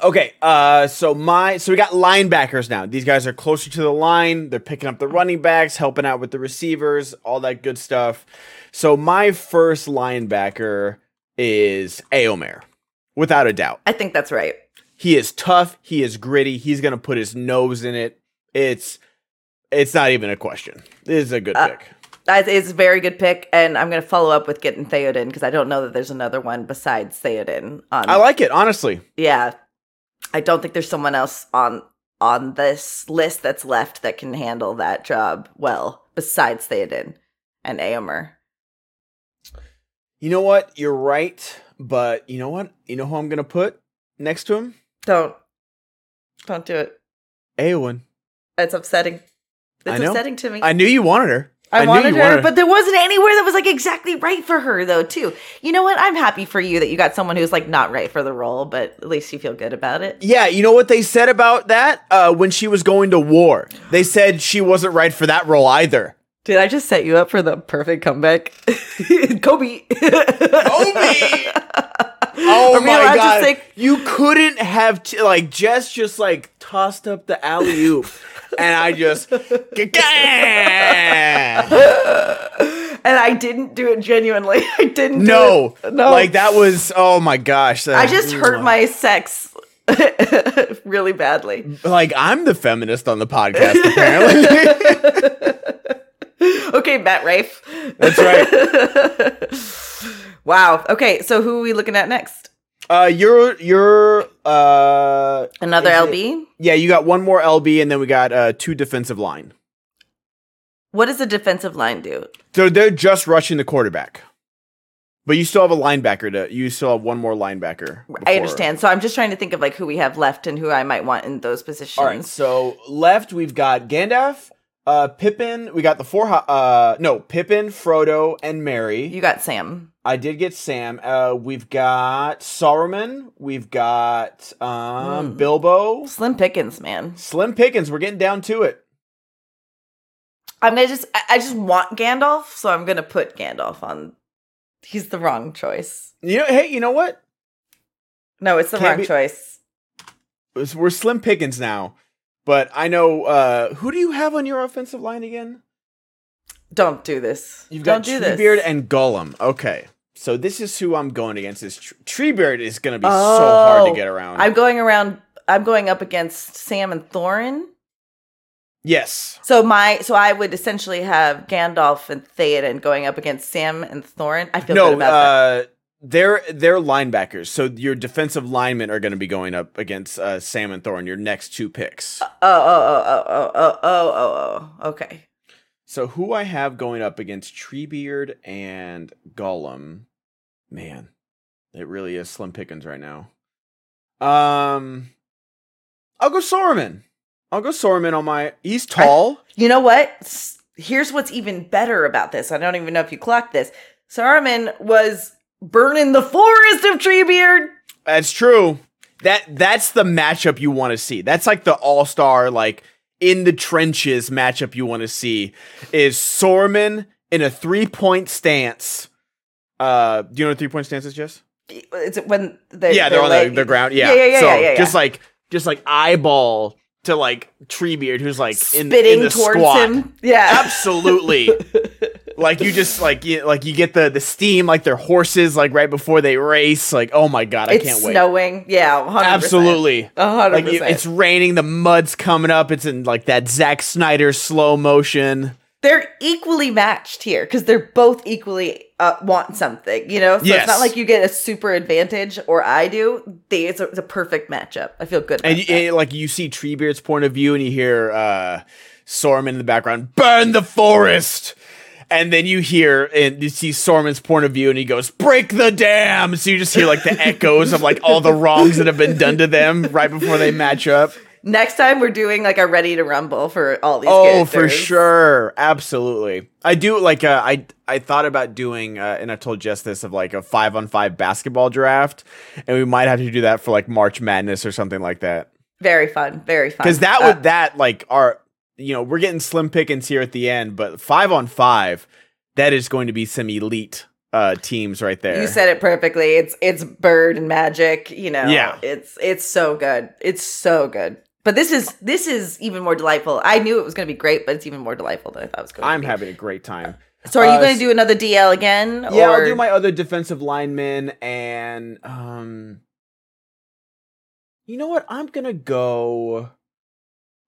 Okay, uh, so my so we got linebackers now. These guys are closer to the line. They're picking up the running backs, helping out with the receivers, all that good stuff. So my first linebacker is Eomer, without a doubt. I think that's right. He is tough. He is gritty. He's gonna put his nose in it. It's it's not even a question. This is a good Uh, pick. That is a very good pick, and I'm going to follow up with getting Theoden because I don't know that there's another one besides Theoden. On, I like it honestly. yeah, I don't think there's someone else on on this list that's left that can handle that job well besides Theoden and Eomer. You know what? You're right, but you know what? You know who I'm gonna put next to him? Don't don't do it. Eowyn. It's upsetting. It's upsetting to me. I knew you wanted her. I, knew wanted her, but there wasn't anywhere that was like exactly right for her though, too. You know what? I'm happy for you that you got someone who's like not right for the role, but at least you feel good about it. Yeah, you know what they said about that uh, when she was going to war? They said she wasn't right for that role either. Did I just set you up for the perfect comeback? Kobe. Obi! Oh Are my god! say- You couldn't have t- like Jess just like tossed up the alley oop, and I just and I didn't do it genuinely. I didn't do no. No. like that was oh my gosh! I just hurt my sex really badly. like I'm the feminist on the podcast apparently. Okay, Matt Rafe. That's right. Wow. Okay, so who are we looking at next? Uh, you're you're uh Another Is it- LB? yeah you got one more LB and then we got uh two defensive line. What does the defensive line do? So they're just rushing the quarterback. But you still have a linebacker to you still have one more linebacker. I understand. So I'm just trying to think of like who we have left and who I might want in those positions. All right, so left we've got Gandalf, uh Pippin, we got the four ho- uh no, Pippin, Frodo and Merry. You got Sam. I did get Sam. Uh we've got Saruman, we've got um Hmm. Bilbo, Slim Pickens, man. Slim Pickens, we're getting down to it. I'm gonna just I, I just want Gandalf, so I'm gonna put Gandalf on. He's the wrong choice. You know, hey, you know what? No, it's the Can't wrong be- choice. We're slim Pickens now, but I know uh who do you have on your offensive line again? Don't do this. You've Don't got do Treebeard this. and Gollum. Okay. So this is who I'm going against. This Tre- Treebeard is going to be oh, so hard to get around. I'm going around. I'm going up against Sam and Thorin. Yes. So my so I would essentially have Gandalf and Theoden going up against Sam and Thorin. I feel no, good about uh, that. They're they're linebackers, so your defensive linemen are going to be going up against uh, Sam and Thorin. Your next two picks. Uh, oh, oh oh oh oh oh oh oh oh. Okay. So who I have going up against Treebeard and Gollum, man, it really is slim pickings right now. Um, I'll go Saruman. I'll go Saruman on my. He's tall. You know what? Here's what's even better about this. I don't even know if you clocked this. Saruman was burning the forest of Treebeard. That's true. That that's the matchup you want to see. That's like the all star like in the trenches matchup you want to see is Saruman in a three point stance. Uh, do you know what three point stance is, Jess? It's when they yeah, they're on the, like- the ground. Yeah, yeah, yeah, so yeah, yeah, yeah. Just like just like eyeball to like Treebeard, who's like in, spitting in the towards squat. him. Yeah, Absolutely. like you just like you like you get the the steam like their horses like right before they race. Like oh my god, I it's can't wait. It's snowing. Yeah, 100%. Absolutely. A hundred Like you- it's raining, the mud's coming up. It's in like that Zack Snyder slow motion. they're equally matched here because they're both equally uh, want something, you know. So Yes. it's not like you get a super advantage or I do. They it's a, it's a perfect matchup. I feel good. And you, and, like you see Treebeard's point of view, and you hear uh, Saruman in the background, "Burn the forest." And then you hear and you see Saruman's point of view, and he goes, "Break the dam." So you just hear like the echoes of like all the wrongs that have been done to them right before they match up. Next time we're doing like a ready to rumble for all these. Oh, for sure, absolutely. I do like. Uh, I I thought about doing, uh, and I told Jess this of like a five on five basketball draft, and we might have to do that for like March Madness or something like that. Very fun. Very fun. Because that Uh, would that like our, you know, we're getting slim pickings here at the end, but five on five, that is going to be some elite uh teams right there. You said it perfectly. It's it's bird and magic. You know. Yeah. It's it's so good. It's so good. But this is this is even more delightful. I knew it was going to be great, but it's even more delightful than I thought it was going to I'm be. having a great time. So are you uh, going to do another DL again? Yeah, or- I'll do my other defensive linemen and um You know what? I'm gonna go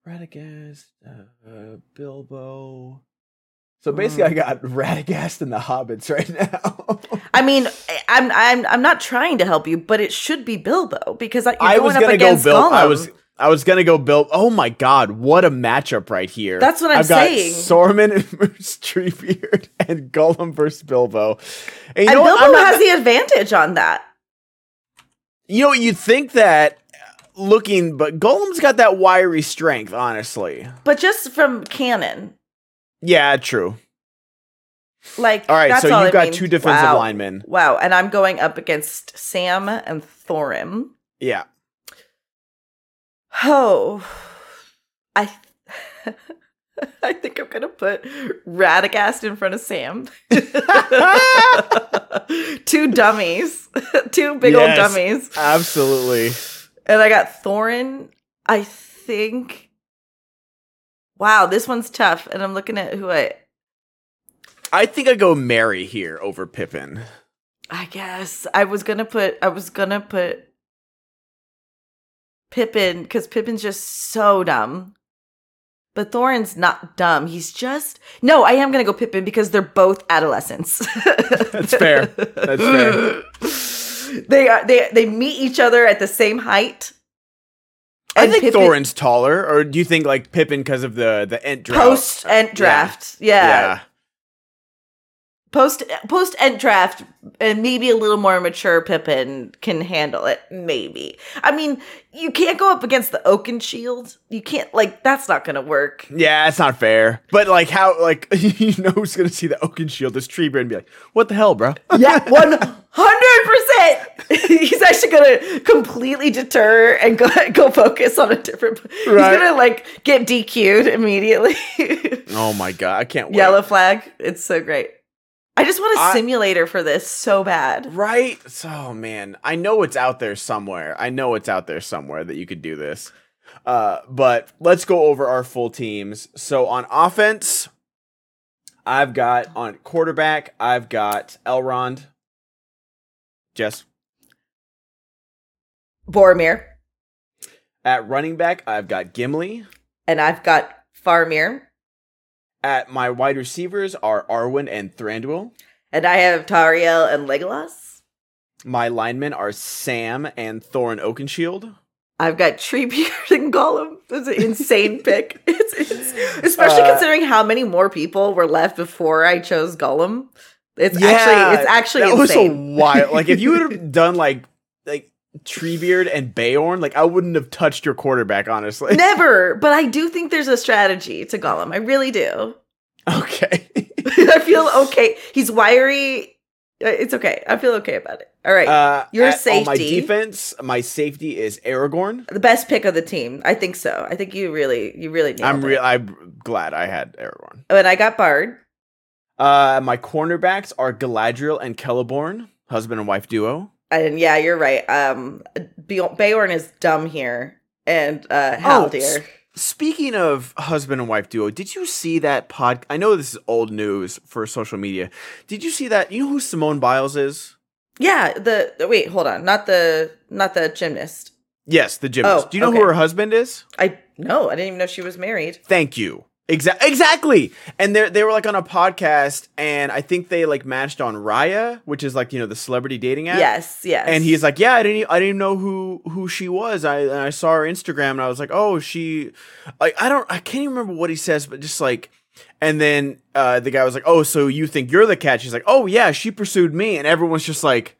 Radagast, uh, Bilbo. So basically, I Hmm. got Radagast and the Hobbits right now. I mean, I- I'm I'm I'm not trying to help you, but it should be Bilbo because you're I was gonna go against Bill. I was I was gonna go Bill. Oh my god, what a matchup right here! That's what I'm I've got saying. Saruman versus Treebeard and Gollum versus Bilbo. And you and know what? I'm Bilbo not- has the advantage on that. You know, you'd think that looking, but Gollum's got that wiry strength, honestly. But just from canon, Yeah, true. like All right, so I got mean. two defensive Wow. linemen. Wow, and I'm going up against Sam and Thorin. Yeah. Oh, I, I think I'm gonna put Radagast in front of Sam. two dummies, two big Yes. old dummies, Absolutely. And I got Thorin. I think. Wow, this one's tough, and I'm looking at who I. I think I go Merry here over Pippin. I guess I was gonna put. I was gonna put Pippin because Pippin's just so dumb. But Thorin's not dumb. He's just no. I am gonna go Pippin because they're both adolescents. That's fair. That's fair. they are. They they meet each other at the same height. I think Pippin- Thorin's taller, or do you think like Pippin because of the the ent drought? post ent draft. Yeah. Yeah. Post post ent draft and maybe a little more mature Pippin can handle it. Maybe. I mean, you can't go up against the Oakenshield. You can't like that's not gonna work. Yeah, it's not fair. But like how like you know who's gonna see the Oakenshield, this tree and be like, what the hell, bro? Yeah, one hundred percent. He's actually gonna completely deter and go go focus on a different. right. He's gonna like get DQ'd immediately. Oh my god, I can't wait. Yellow flag. It's so great. I just want a I- simulator for this so bad. Right? Oh man, I know it's out there somewhere. I know it's out there somewhere that you could do this. Uh, but let's go over our full teams. So on offense, I've got on quarterback, I've got Elrond. Jess. Boromir. At running back, I've got Gimli. And I've got Faramir. At my wide receivers are Arwen and Thranduil. And I have Tauriel and Legolas. My linemen are Sam and Thorin Oakenshield. I've got Treebeard and Gollum. That's an insane pick. It's, it's especially Uh, considering how many more people were left before I chose Gollum. It's actually it's actually that was a wild. Like if you would have done like like Treebeard and Beorn, like I wouldn't have touched your quarterback, honestly. Never, but I do think there's a strategy to Gollum. I really do. okay. I feel okay. He's wiry. Uh, It's okay. I feel okay about it. All right. Uh, Your at- On my safety. defense, my safety is Aragorn. the best pick of the team. I think so. I think you really, you really I'm real. I'm glad I had Aragorn. Oh, and I got Bard. Uh, my cornerbacks are Galadriel and Celeborn, husband and wife duo. And yeah, you're right. Um, Beorn is dumb here, and uh, Oh, Haldir. Speaking of husband and wife duo, did you see that pod? I know this is old news for social media. Did you see that? You know who Simone Biles is? yeah, the wait, hold on, not the not the gymnast. Yes, the gymnast. Oh, Do you know okay. who her husband is? I no, I didn't even know she was married. Thank you. Exactly. Exactly. And they they were like on a podcast, and I think they like matched on Raya, which is like you know the celebrity dating app. Yes, yes. And he's like, yeah, I didn't, I didn't know who who she was. I and I saw her Instagram, and I was like, oh, she, like, I don't, I can't even remember what he says, but just like, and then uh, the guy was like, oh, so you think you're the catch? He's like, oh yeah, she pursued me, and everyone's just like,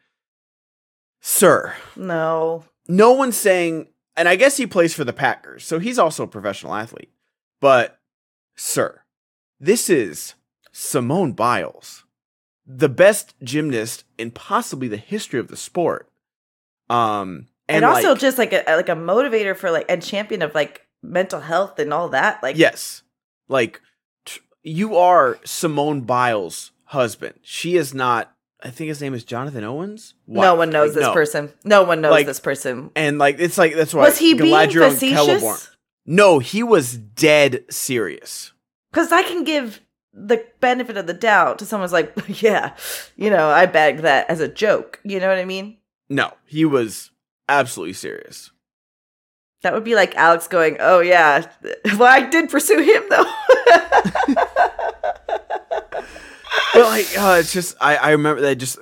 sir, no. no one's saying, and I guess he plays for the Packers, so he's also a professional athlete. But, sir, this is Simone Biles, the best gymnast in possibly the history of the sport. Um, And, and, also like, just like a like a motivator for like and champion of like mental health and all that. Like yes, like t- you are Simone Biles' husband. She is not. I think his name is Jonathan Owens. no one knows Like, this no. person. No one knows Like, this person. And like it's like that's why Was he being Galadriel and facetious? No, he was dead serious. Because I can give the benefit of the doubt to someone's like, yeah, you know, I bagged that as a joke. You know what I mean? No, he was absolutely serious. That would be like Alex going, oh yeah, well I did pursue him though. But like, uh, it's just I, I remember that just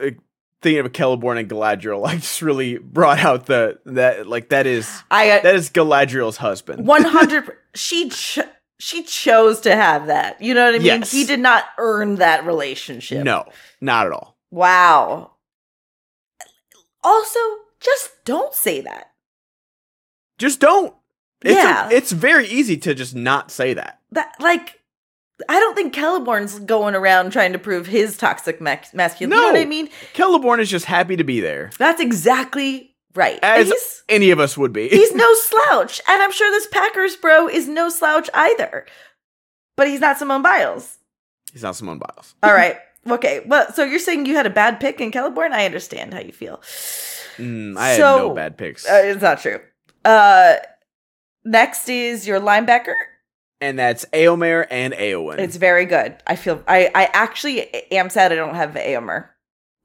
thinking of Celeborn and Galadriel, like just really brought out the that like that is I that is Galadriel's husband. one hundred. She ch- she chose to have that. You know what I mean? Yes. He did not earn that relationship. No, not at all. Wow. Also, just don't say that. Just don't. It's a- Yeah. it's very easy to just not say that. That like. I don't think Celeborn's going around trying to prove his toxic mac- masculinity. You know No. what I mean? Celeborn is just happy to be there, That's exactly right. As any of us would be. he's no slouch, and I'm sure this Packers bro is no slouch either. But he's not Simone Biles. he's not Simone Biles. All right. Okay. Well, so you're saying you had a bad pick in Celeborn? I understand how you feel. Mm, I had no bad picks, Uh, it's not true. Uh, next is your linebacker. And that's Eomer and Eowyn. It's very good. I feel. I I actually am sad I don't have Eomer.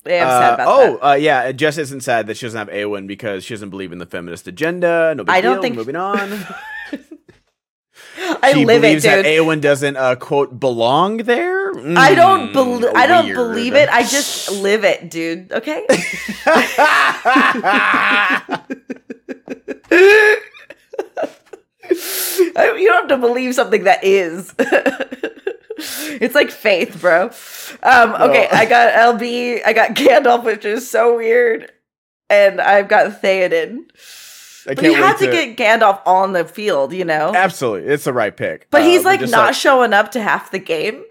I am sad Uh, about oh, that. uh, yeah. Jess isn't sad that she doesn't have Eowyn because she doesn't believe in the feminist agenda. No big I don't think- Moving on. I she live it, believes that dude. Eowyn doesn't uh, quote belong there. I don't Mm, believe. I don't believe it. I just live it, dude. Okay. You don't have to believe something that is. it's like faith, bro. Um, okay. I got LB. I got Gandalf, which is so weird, and I've got Theoden. I But you have wait to, get Gandalf on the field, you know. absolutely. It's the right pick, But he's like just not showing up to half the game.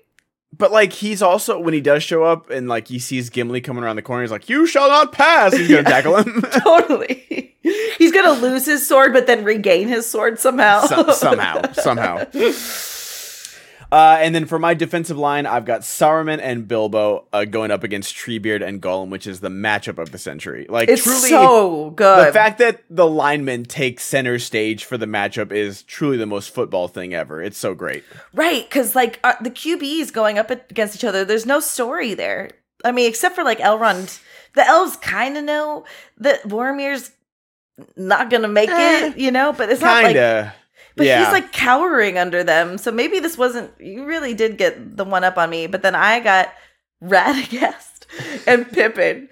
but like he's also when he does show up and like he sees Gimli coming around the corner, he's like, "You shall not pass." He's gonna tackle him totally. He's gonna lose his sword, but then regain his sword somehow. Some- somehow, somehow. Uh, and then for my defensive line, I've got Saruman and Bilbo uh, going up against Treebeard and Gollum, which is the matchup of the century. Like it's truly, so good. the fact that the linemen take center stage for the matchup is truly the most football thing ever. It's so great. Right, because like uh, the QBs going up against each other, there's no story there. I mean, except for like Elrond, the elves kind of know that Boromir's not gonna make Eh, it, you know. But it's not like, Kinda. but yeah. he's like cowering under them. So maybe this wasn't. You really did get the one up on me, but then I got Radagast and Pippin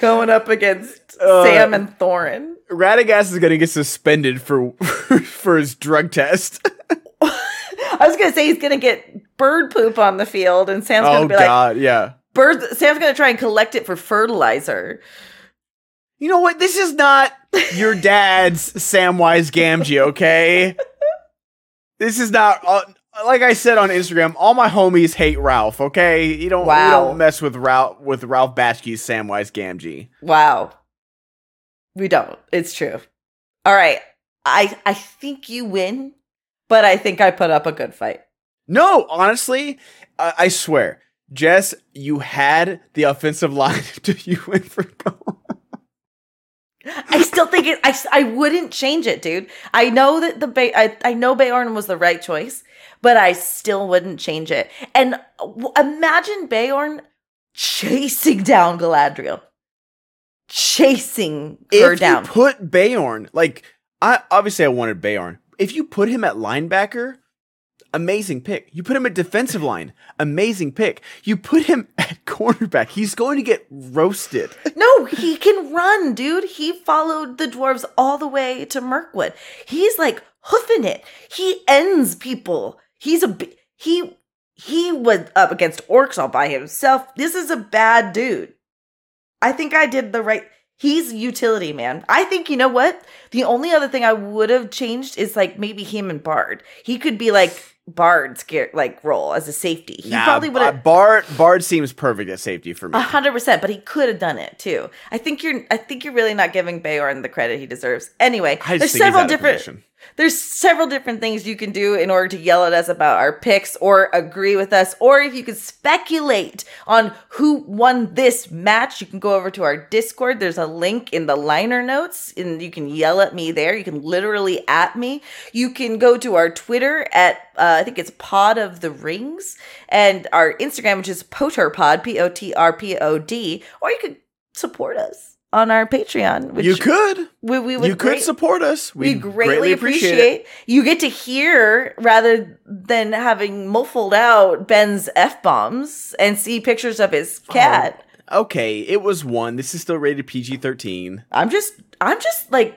going up against Uh, Sam and Thorin. Radagast is gonna get suspended for for his drug test. I was gonna say he's gonna get bird poop on the field, and Sam's gonna oh be like, god, yeah. Bird Sam's gonna try and collect it for fertilizer. You know what? This is not your dad's Samwise Gamgee, okay? This is not. Uh, like I said on Instagram, all my homies hate Ralph. Okay, you don't. Wow. You don't mess with Ralph with Ralph Bakshi's Samwise Gamgee. Wow. We don't. It's true. All right. I I think you win, but I think I put up a good fight. No, honestly, I, I swear, Jess, you had the offensive line until you went for goal. I still think it. I, I wouldn't change it, dude. I know that the Bay. I, I know Beorn was the right choice, but I still wouldn't change it. And imagine Beorn chasing down Galadriel, chasing her down. If down. you put Beorn, like I obviously I wanted Beorn. If you put him at linebacker, amazing pick. You put him at defensive line, amazing pick. You put him at cornerback, he's going to get roasted. No, he can run, dude. He followed the dwarves all the way to Mirkwood. He's like hoofing it. He ends people. He's a he he was up against orcs all by himself. This is a bad dude. I think I did the right. He's utility man. I think you know what? The only other thing I would have changed is like maybe him and Bard. He could be like Bard's scare like role as a safety. He Nah, probably would have Bard Bard seems perfect at safety for me. a hundred percent, but he could have done it too. I think you're. I think you're really not giving Beorn the credit he deserves. Anyway, there's just think he's several different. There's several different things you can do in order to yell at us about our picks or agree with us, or if you could speculate on who won this match, you can go over to our Discord. There's a link in the liner notes, and you can yell at me there. You can literally at me. You can go to our Twitter at uh, I think it's Pod of the Rings, and our Instagram, which is Poterpod, P O T R P O D, or you could support us on our Patreon. Which you could. we, we would You could great- support us. we We greatly, appreciate, it. you get to hear rather than having muffled out Ben's f bombs and see pictures of his oh, cat. Okay, it was one. This is still rated PG thirteen. I'm just, I'm just like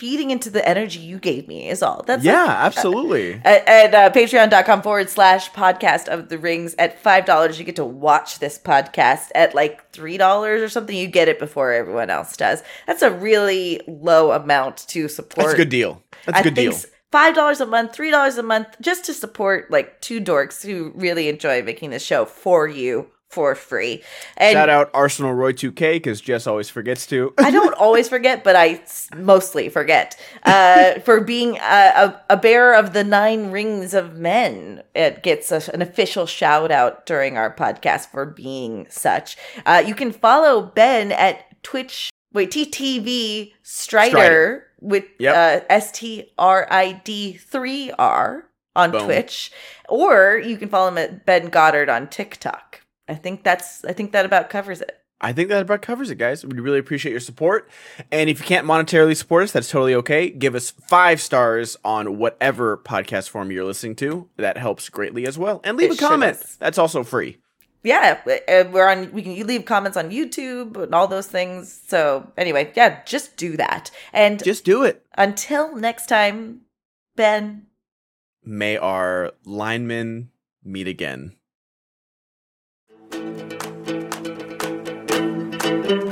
feeding into the energy you gave me. Is all. That's Yeah, like- absolutely. at, at uh, patreon.com forward slash podcast of the rings at five dollars you get to watch this podcast at like three dollars or something you get it before everyone else does that's a really low amount to support That's a good deal. That's a good deal. Five dollars a month, three dollars a month, just to support like two dorks who really enjoy making this show for you for free. And Shout out Arsenal Roy 2K because Jess always forgets to. I don't always forget, but I mostly forget uh, for being a, a, a bearer of the nine rings of men. It gets a, an official shout out during our podcast for being such. Uh, you can follow Ben at Twitch. Wait, TTV Strider, Strider. with Yep. uh, S T R I D three R on Boom. Twitch, or you can follow him at Ben Goddard on TikTok. I think that's. I think that about covers it. I think that about covers it, guys. We really appreciate your support. And if you can't monetarily support us, that's totally okay. Give us five stars on whatever podcast form you're listening to. That helps greatly as well. And leave It a comment. That's also free. yeah uh, we're on we can you leave comments on youtube and all those things so anyway yeah just do that and Just do it. until next time ben May our linemen meet again. thank you